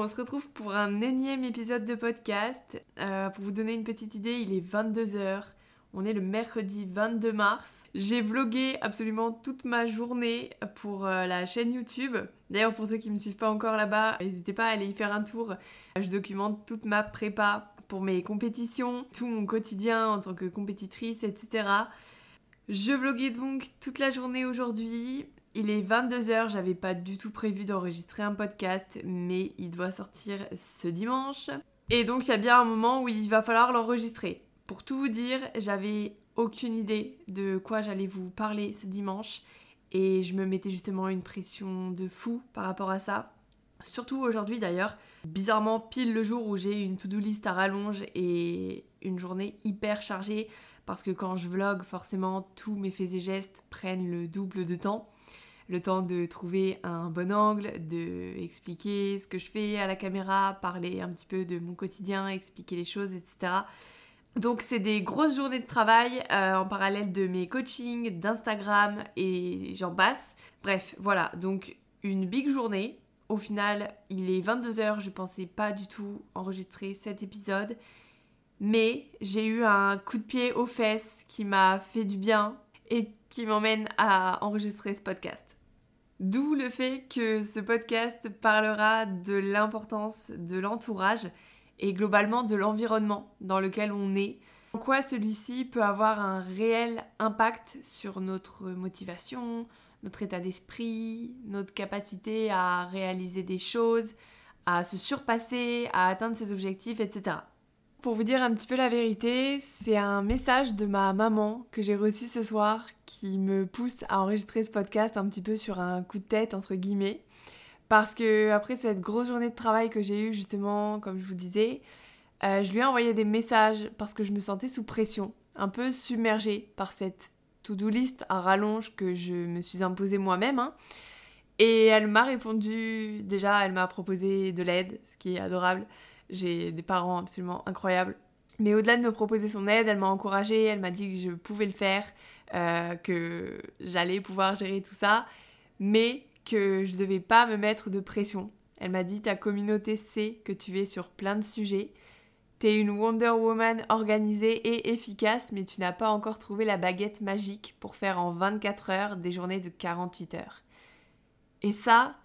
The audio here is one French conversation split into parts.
on se retrouve pour un énième épisode de podcast. Euh, pour vous donner une petite idée, il est 22h. On est le mercredi 22 mars. J'ai vlogué absolument toute ma journée pour euh, la chaîne YouTube. D'ailleurs, pour ceux qui ne me suivent pas encore là-bas, n'hésitez pas à aller y faire un tour. Je documente toute ma prépa pour mes compétitions, tout mon quotidien en tant que compétitrice, etc. Je vloguais donc toute la journée aujourd'hui. Il est 22h, j'avais pas du tout prévu d'enregistrer un podcast, mais il doit sortir ce dimanche. Et donc il y a bien un moment où il va falloir l'enregistrer. Pour tout vous dire, j'avais aucune idée de quoi j'allais vous parler ce dimanche et je me mettais justement une pression de fou par rapport à ça. Surtout aujourd'hui d'ailleurs, bizarrement pile le jour où j'ai une to-do list à rallonge et une journée hyper chargée parce que quand je vlog, forcément tous mes faits et gestes prennent le double de temps le temps de trouver un bon angle, de expliquer ce que je fais à la caméra, parler un petit peu de mon quotidien, expliquer les choses, etc. Donc c'est des grosses journées de travail euh, en parallèle de mes coachings, d'Instagram et j'en passe. Bref, voilà, donc une big journée. Au final, il est 22h, je pensais pas du tout enregistrer cet épisode. Mais j'ai eu un coup de pied aux fesses qui m'a fait du bien et qui m'emmène à enregistrer ce podcast. D'où le fait que ce podcast parlera de l'importance de l'entourage et globalement de l'environnement dans lequel on est. En quoi celui-ci peut avoir un réel impact sur notre motivation, notre état d'esprit, notre capacité à réaliser des choses, à se surpasser, à atteindre ses objectifs, etc. Pour vous dire un petit peu la vérité, c'est un message de ma maman que j'ai reçu ce soir qui me pousse à enregistrer ce podcast un petit peu sur un coup de tête entre guillemets. Parce que après cette grosse journée de travail que j'ai eue justement, comme je vous disais, euh, je lui ai envoyé des messages parce que je me sentais sous pression, un peu submergée par cette to-do list à rallonge que je me suis imposée moi-même. Hein. Et elle m'a répondu, déjà elle m'a proposé de l'aide, ce qui est adorable. J'ai des parents absolument incroyables. Mais au-delà de me proposer son aide, elle m'a encouragée, elle m'a dit que je pouvais le faire, euh, que j'allais pouvoir gérer tout ça, mais que je devais pas me mettre de pression. Elle m'a dit ta communauté sait que tu es sur plein de sujets. T'es une Wonder Woman organisée et efficace, mais tu n'as pas encore trouvé la baguette magique pour faire en 24 heures des journées de 48 heures. Et ça,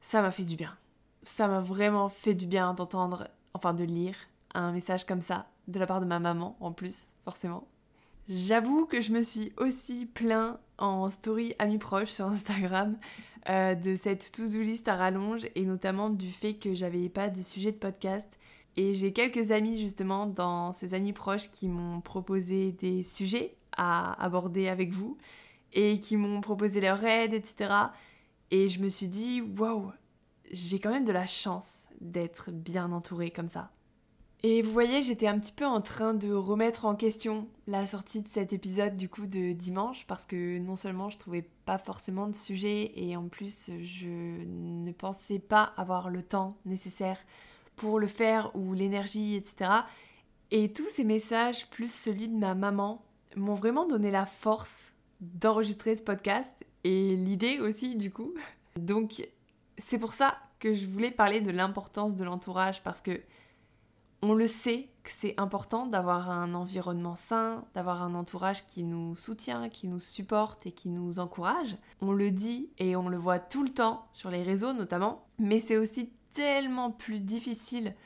ça m'a fait du bien ça m'a vraiment fait du bien d'entendre, enfin de lire un message comme ça de la part de ma maman en plus, forcément. J'avoue que je me suis aussi plaint en story amis proches sur Instagram euh, de cette to-do à rallonge et notamment du fait que j'avais pas de sujet de podcast. Et j'ai quelques amis justement dans ces amis proches qui m'ont proposé des sujets à aborder avec vous et qui m'ont proposé leur aide, etc. Et je me suis dit, waouh, j'ai quand même de la chance d'être bien entourée comme ça. Et vous voyez, j'étais un petit peu en train de remettre en question la sortie de cet épisode du coup de dimanche parce que non seulement je trouvais pas forcément de sujet et en plus je ne pensais pas avoir le temps nécessaire pour le faire ou l'énergie, etc. Et tous ces messages plus celui de ma maman m'ont vraiment donné la force d'enregistrer ce podcast et l'idée aussi du coup. Donc c'est pour ça que je voulais parler de l'importance de l'entourage parce que on le sait que c'est important d'avoir un environnement sain, d'avoir un entourage qui nous soutient, qui nous supporte et qui nous encourage. On le dit et on le voit tout le temps sur les réseaux notamment, mais c'est aussi tellement plus difficile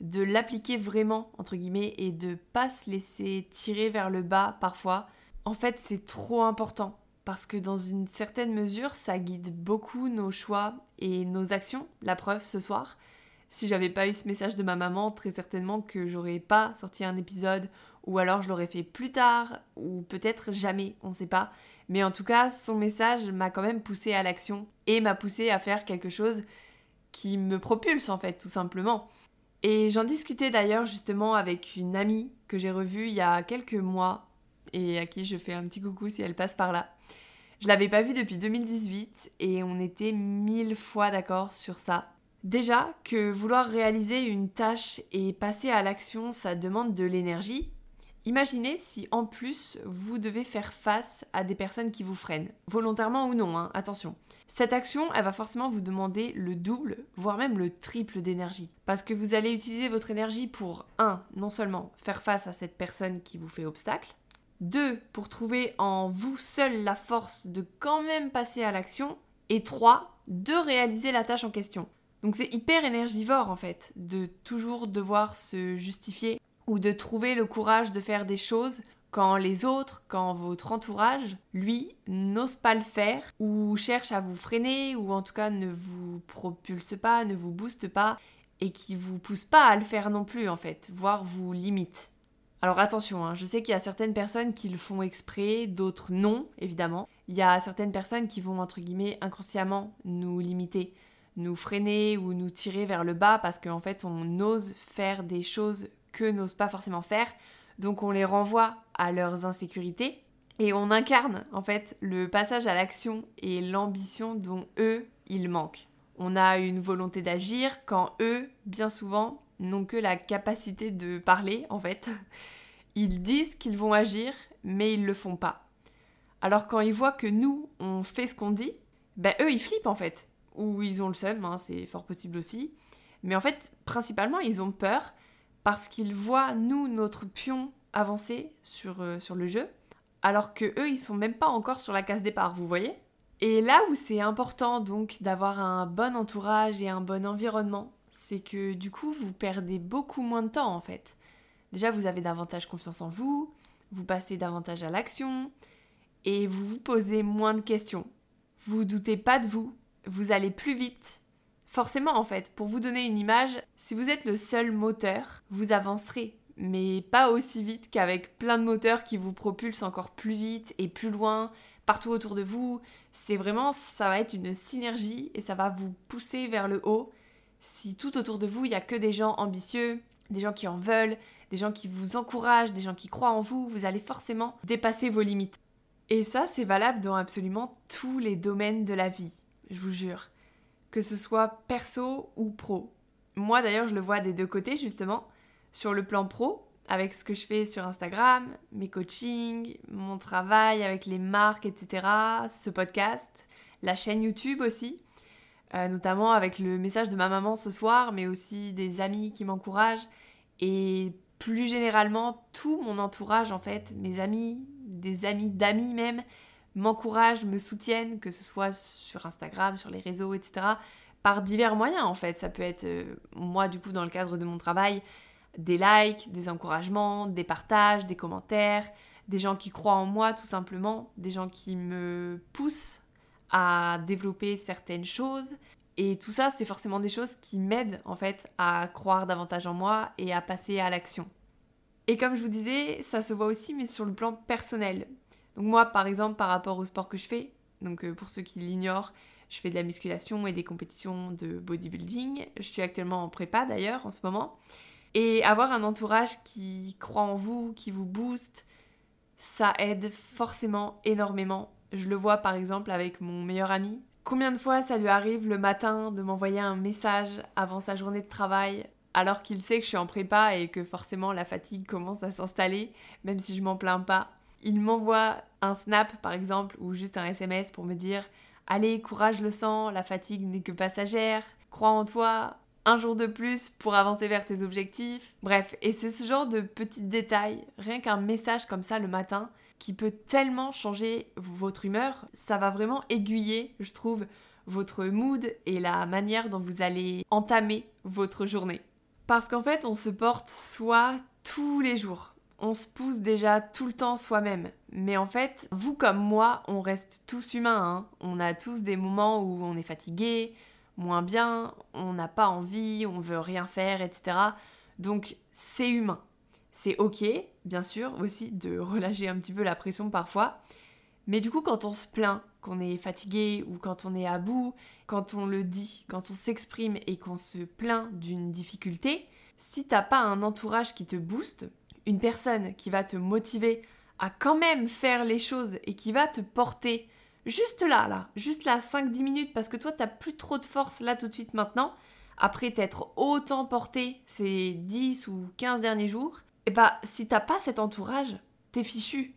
de l'appliquer vraiment entre guillemets et de pas se laisser tirer vers le bas parfois. En fait, c'est trop important parce que dans une certaine mesure, ça guide beaucoup nos choix et nos actions. La preuve ce soir, si j'avais pas eu ce message de ma maman, très certainement que j'aurais pas sorti un épisode ou alors je l'aurais fait plus tard ou peut-être jamais, on sait pas. Mais en tout cas, son message m'a quand même poussé à l'action et m'a poussé à faire quelque chose qui me propulse en fait, tout simplement. Et j'en discutais d'ailleurs justement avec une amie que j'ai revue il y a quelques mois et à qui je fais un petit coucou si elle passe par là. Je l'avais pas vue depuis 2018 et on était mille fois d'accord sur ça. Déjà que vouloir réaliser une tâche et passer à l'action, ça demande de l'énergie. Imaginez si en plus vous devez faire face à des personnes qui vous freinent, volontairement ou non, hein, attention. Cette action, elle va forcément vous demander le double, voire même le triple d'énergie. Parce que vous allez utiliser votre énergie pour, un, non seulement faire face à cette personne qui vous fait obstacle, deux, pour trouver en vous seul la force de quand même passer à l'action, et trois, de réaliser la tâche en question. Donc c'est hyper énergivore en fait, de toujours devoir se justifier ou de trouver le courage de faire des choses quand les autres, quand votre entourage, lui, n'ose pas le faire ou cherche à vous freiner ou en tout cas ne vous propulse pas, ne vous booste pas et qui vous pousse pas à le faire non plus en fait, voire vous limite. Alors attention, hein, je sais qu'il y a certaines personnes qui le font exprès, d'autres non, évidemment. Il y a certaines personnes qui vont, entre guillemets, inconsciemment nous limiter, nous freiner ou nous tirer vers le bas parce qu'en fait on ose faire des choses que n'osent pas forcément faire. Donc on les renvoie à leurs insécurités et on incarne en fait le passage à l'action et l'ambition dont eux, ils manquent. On a une volonté d'agir quand eux, bien souvent, n'ont que la capacité de parler en fait. Ils disent qu'ils vont agir, mais ils le font pas. Alors quand ils voient que nous, on fait ce qu'on dit, ben eux, ils flippent en fait. Ou ils ont le seum, hein, c'est fort possible aussi. Mais en fait, principalement, ils ont peur parce qu'ils voient nous notre pion avancer sur, euh, sur le jeu, alors que eux ils sont même pas encore sur la case départ, vous voyez? Et là où c'est important donc d'avoir un bon entourage et un bon environnement, c'est que du coup vous perdez beaucoup moins de temps en fait. Déjà vous avez davantage confiance en vous, vous passez davantage à l'action et vous vous posez moins de questions. Vous doutez pas de vous, vous allez plus vite, Forcément, en fait, pour vous donner une image, si vous êtes le seul moteur, vous avancerez, mais pas aussi vite qu'avec plein de moteurs qui vous propulsent encore plus vite et plus loin, partout autour de vous. C'est vraiment, ça va être une synergie et ça va vous pousser vers le haut. Si tout autour de vous, il n'y a que des gens ambitieux, des gens qui en veulent, des gens qui vous encouragent, des gens qui croient en vous, vous allez forcément dépasser vos limites. Et ça, c'est valable dans absolument tous les domaines de la vie, je vous jure que ce soit perso ou pro. Moi d'ailleurs, je le vois des deux côtés justement. Sur le plan pro, avec ce que je fais sur Instagram, mes coachings, mon travail avec les marques, etc., ce podcast, la chaîne YouTube aussi, euh, notamment avec le message de ma maman ce soir, mais aussi des amis qui m'encouragent, et plus généralement tout mon entourage en fait, mes amis, des amis d'amis même, m'encouragent, me soutiennent, que ce soit sur Instagram, sur les réseaux, etc., par divers moyens en fait. Ça peut être, euh, moi du coup, dans le cadre de mon travail, des likes, des encouragements, des partages, des commentaires, des gens qui croient en moi tout simplement, des gens qui me poussent à développer certaines choses. Et tout ça, c'est forcément des choses qui m'aident en fait à croire davantage en moi et à passer à l'action. Et comme je vous disais, ça se voit aussi, mais sur le plan personnel. Donc moi, par exemple, par rapport au sport que je fais, donc euh, pour ceux qui l'ignorent, je fais de la musculation et des compétitions de bodybuilding. Je suis actuellement en prépa d'ailleurs en ce moment. Et avoir un entourage qui croit en vous, qui vous booste, ça aide forcément énormément. Je le vois par exemple avec mon meilleur ami. Combien de fois ça lui arrive le matin de m'envoyer un message avant sa journée de travail alors qu'il sait que je suis en prépa et que forcément la fatigue commence à s'installer, même si je m'en plains pas il m'envoie un snap par exemple ou juste un SMS pour me dire Allez, courage le sang, la fatigue n'est que passagère, crois en toi, un jour de plus pour avancer vers tes objectifs. Bref, et c'est ce genre de petits détails, rien qu'un message comme ça le matin, qui peut tellement changer votre humeur. Ça va vraiment aiguiller, je trouve, votre mood et la manière dont vous allez entamer votre journée. Parce qu'en fait, on se porte soi tous les jours on se pousse déjà tout le temps soi-même. Mais en fait, vous comme moi, on reste tous humains. Hein. On a tous des moments où on est fatigué, moins bien, on n'a pas envie, on veut rien faire, etc. Donc c'est humain. C'est ok, bien sûr, aussi de relâcher un petit peu la pression parfois. Mais du coup, quand on se plaint qu'on est fatigué ou quand on est à bout, quand on le dit, quand on s'exprime et qu'on se plaint d'une difficulté, si t'as pas un entourage qui te booste, une personne qui va te motiver à quand même faire les choses et qui va te porter juste là, là, juste là, 5-10 minutes, parce que toi, t'as plus trop de force là tout de suite maintenant, après t'être autant porté ces 10 ou 15 derniers jours, Et bah, si t'as pas cet entourage, t'es fichu.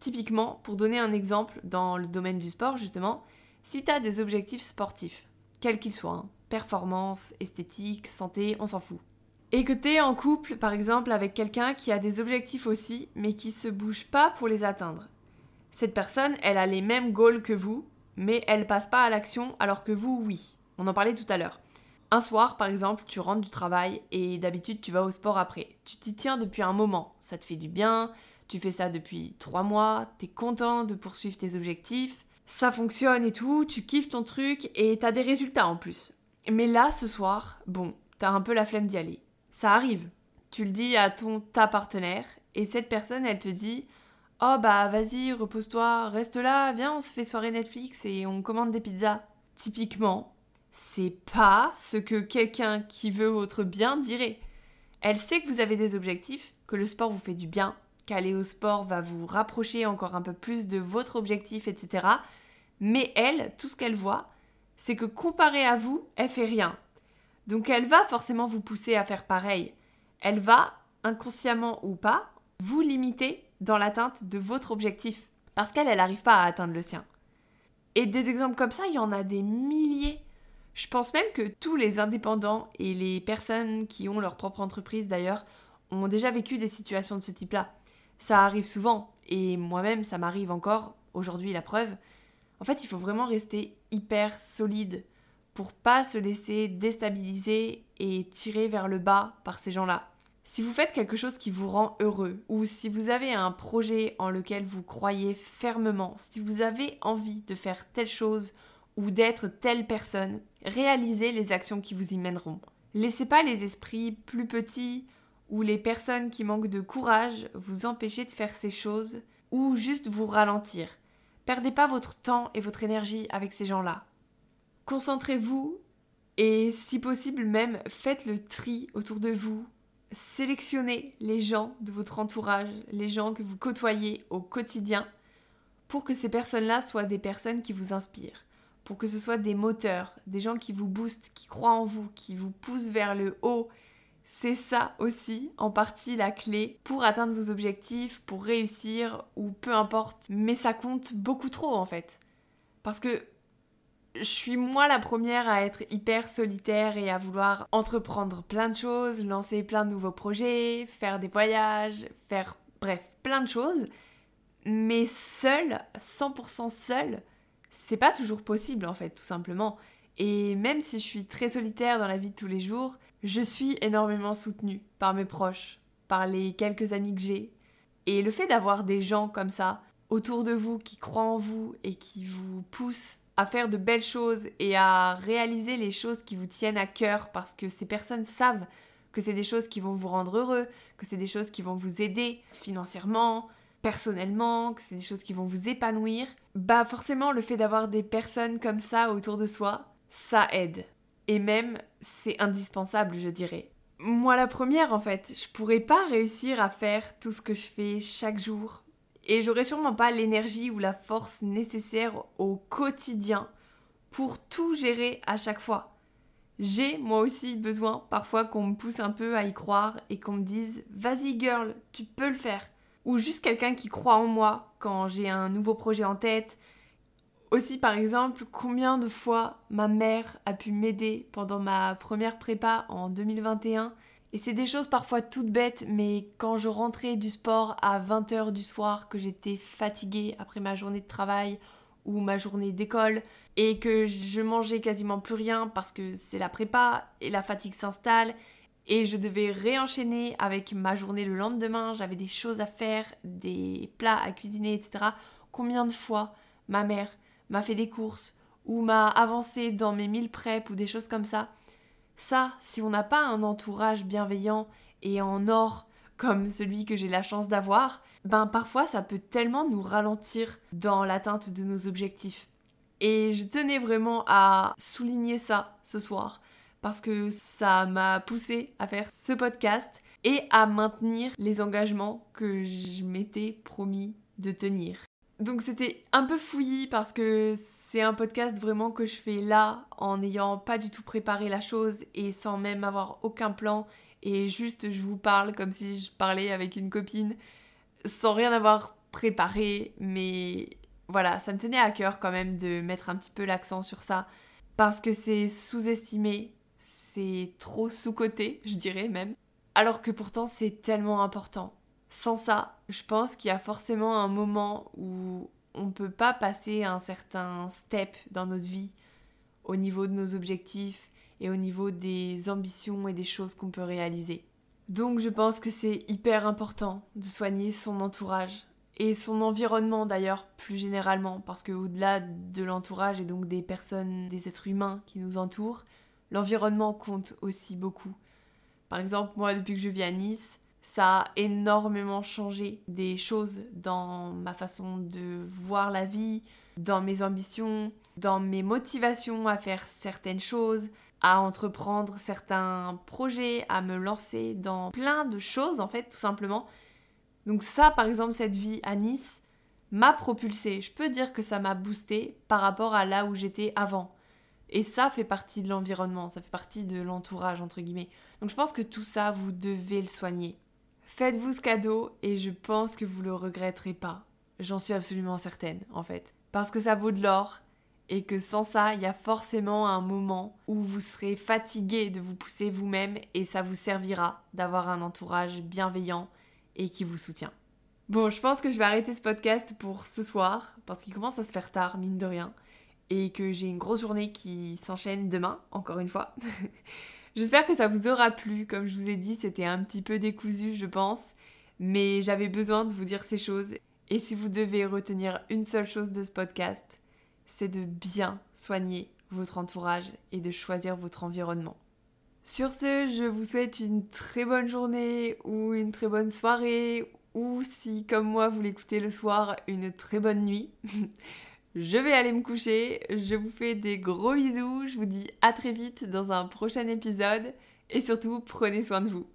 Typiquement, pour donner un exemple dans le domaine du sport, justement, si t'as des objectifs sportifs, quels qu'ils soient, hein, performance, esthétique, santé, on s'en fout. Et que t'es en couple, par exemple, avec quelqu'un qui a des objectifs aussi, mais qui se bouge pas pour les atteindre. Cette personne, elle a les mêmes goals que vous, mais elle passe pas à l'action alors que vous, oui. On en parlait tout à l'heure. Un soir, par exemple, tu rentres du travail et d'habitude tu vas au sport après. Tu t'y tiens depuis un moment, ça te fait du bien, tu fais ça depuis trois mois, t'es content de poursuivre tes objectifs, ça fonctionne et tout, tu kiffes ton truc et t'as des résultats en plus. Mais là, ce soir, bon, t'as un peu la flemme d'y aller. Ça arrive. Tu le dis à ton ta partenaire et cette personne, elle te dit Oh bah vas-y, repose-toi, reste là, viens, on se fait soirée Netflix et on commande des pizzas. Typiquement, c'est pas ce que quelqu'un qui veut votre bien dirait. Elle sait que vous avez des objectifs, que le sport vous fait du bien, qu'aller au sport va vous rapprocher encore un peu plus de votre objectif, etc. Mais elle, tout ce qu'elle voit, c'est que comparé à vous, elle fait rien. Donc elle va forcément vous pousser à faire pareil. Elle va, inconsciemment ou pas, vous limiter dans l'atteinte de votre objectif. Parce qu'elle, elle n'arrive pas à atteindre le sien. Et des exemples comme ça, il y en a des milliers. Je pense même que tous les indépendants et les personnes qui ont leur propre entreprise d'ailleurs ont déjà vécu des situations de ce type-là. Ça arrive souvent, et moi-même ça m'arrive encore, aujourd'hui la preuve. En fait, il faut vraiment rester hyper solide pour pas se laisser déstabiliser et tirer vers le bas par ces gens-là. Si vous faites quelque chose qui vous rend heureux, ou si vous avez un projet en lequel vous croyez fermement, si vous avez envie de faire telle chose ou d'être telle personne, réalisez les actions qui vous y mèneront. Laissez pas les esprits plus petits ou les personnes qui manquent de courage vous empêcher de faire ces choses ou juste vous ralentir. Perdez pas votre temps et votre énergie avec ces gens-là. Concentrez-vous et si possible même faites le tri autour de vous. Sélectionnez les gens de votre entourage, les gens que vous côtoyez au quotidien pour que ces personnes-là soient des personnes qui vous inspirent pour que ce soit des moteurs, des gens qui vous boostent, qui croient en vous, qui vous poussent vers le haut. C'est ça aussi, en partie, la clé pour atteindre vos objectifs, pour réussir, ou peu importe. Mais ça compte beaucoup trop, en fait. Parce que je suis moi la première à être hyper solitaire et à vouloir entreprendre plein de choses, lancer plein de nouveaux projets, faire des voyages, faire bref, plein de choses. Mais seule, 100% seule, c'est pas toujours possible en fait, tout simplement. Et même si je suis très solitaire dans la vie de tous les jours, je suis énormément soutenue par mes proches, par les quelques amis que j'ai. Et le fait d'avoir des gens comme ça autour de vous qui croient en vous et qui vous poussent à faire de belles choses et à réaliser les choses qui vous tiennent à cœur parce que ces personnes savent que c'est des choses qui vont vous rendre heureux, que c'est des choses qui vont vous aider financièrement, personnellement, que c'est des choses qui vont vous épanouir, bah forcément le fait d'avoir des personnes comme ça autour de soi, ça aide. Et même, c'est indispensable, je dirais. Moi la première en fait, je pourrais pas réussir à faire tout ce que je fais chaque jour. Et j'aurais sûrement pas l'énergie ou la force nécessaire au quotidien pour tout gérer à chaque fois. J'ai moi aussi besoin parfois qu'on me pousse un peu à y croire et qu'on me dise vas-y girl, tu peux le faire ou juste quelqu'un qui croit en moi quand j'ai un nouveau projet en tête. Aussi par exemple, combien de fois ma mère a pu m'aider pendant ma première prépa en 2021 et c'est des choses parfois toutes bêtes, mais quand je rentrais du sport à 20h du soir, que j'étais fatiguée après ma journée de travail ou ma journée d'école, et que je mangeais quasiment plus rien parce que c'est la prépa et la fatigue s'installe, et je devais réenchaîner avec ma journée le lendemain, j'avais des choses à faire, des plats à cuisiner, etc. Combien de fois ma mère m'a fait des courses ou m'a avancé dans mes mille prep ou des choses comme ça? Ça, si on n'a pas un entourage bienveillant et en or comme celui que j'ai la chance d'avoir, ben parfois ça peut tellement nous ralentir dans l'atteinte de nos objectifs. Et je tenais vraiment à souligner ça ce soir parce que ça m'a poussé à faire ce podcast et à maintenir les engagements que je m'étais promis de tenir. Donc c'était un peu fouillis parce que c'est un podcast vraiment que je fais là en n'ayant pas du tout préparé la chose et sans même avoir aucun plan et juste je vous parle comme si je parlais avec une copine sans rien avoir préparé, mais voilà, ça me tenait à cœur quand même de mettre un petit peu l'accent sur ça parce que c'est sous-estimé, trop sous-coté, je dirais même, alors que pourtant c'est tellement important. Sans ça, je pense qu'il y a forcément un moment où on ne peut pas passer un certain step dans notre vie au niveau de nos objectifs et au niveau des ambitions et des choses qu'on peut réaliser. Donc je pense que c'est hyper important de soigner son entourage et son environnement d'ailleurs plus généralement parce que au-delà de l'entourage et donc des personnes, des êtres humains qui nous entourent, l'environnement compte aussi beaucoup. Par exemple, moi depuis que je vis à Nice, ça a énormément changé des choses dans ma façon de voir la vie, dans mes ambitions, dans mes motivations à faire certaines choses, à entreprendre certains projets, à me lancer dans plein de choses en fait tout simplement. Donc ça par exemple cette vie à Nice m'a propulsé. Je peux dire que ça m'a boosté par rapport à là où j'étais avant. Et ça fait partie de l'environnement, ça fait partie de l'entourage entre guillemets. Donc je pense que tout ça vous devez le soigner. Faites-vous ce cadeau et je pense que vous le regretterez pas. J'en suis absolument certaine en fait. Parce que ça vaut de l'or et que sans ça, il y a forcément un moment où vous serez fatigué de vous pousser vous-même et ça vous servira d'avoir un entourage bienveillant et qui vous soutient. Bon, je pense que je vais arrêter ce podcast pour ce soir parce qu'il commence à se faire tard, mine de rien, et que j'ai une grosse journée qui s'enchaîne demain, encore une fois. J'espère que ça vous aura plu. Comme je vous ai dit, c'était un petit peu décousu, je pense, mais j'avais besoin de vous dire ces choses. Et si vous devez retenir une seule chose de ce podcast, c'est de bien soigner votre entourage et de choisir votre environnement. Sur ce, je vous souhaite une très bonne journée ou une très bonne soirée ou si comme moi vous l'écoutez le soir, une très bonne nuit. je vais aller me coucher, je vous fais des gros bisous, je vous dis à très vite dans un prochain épisode et surtout prenez soin de vous.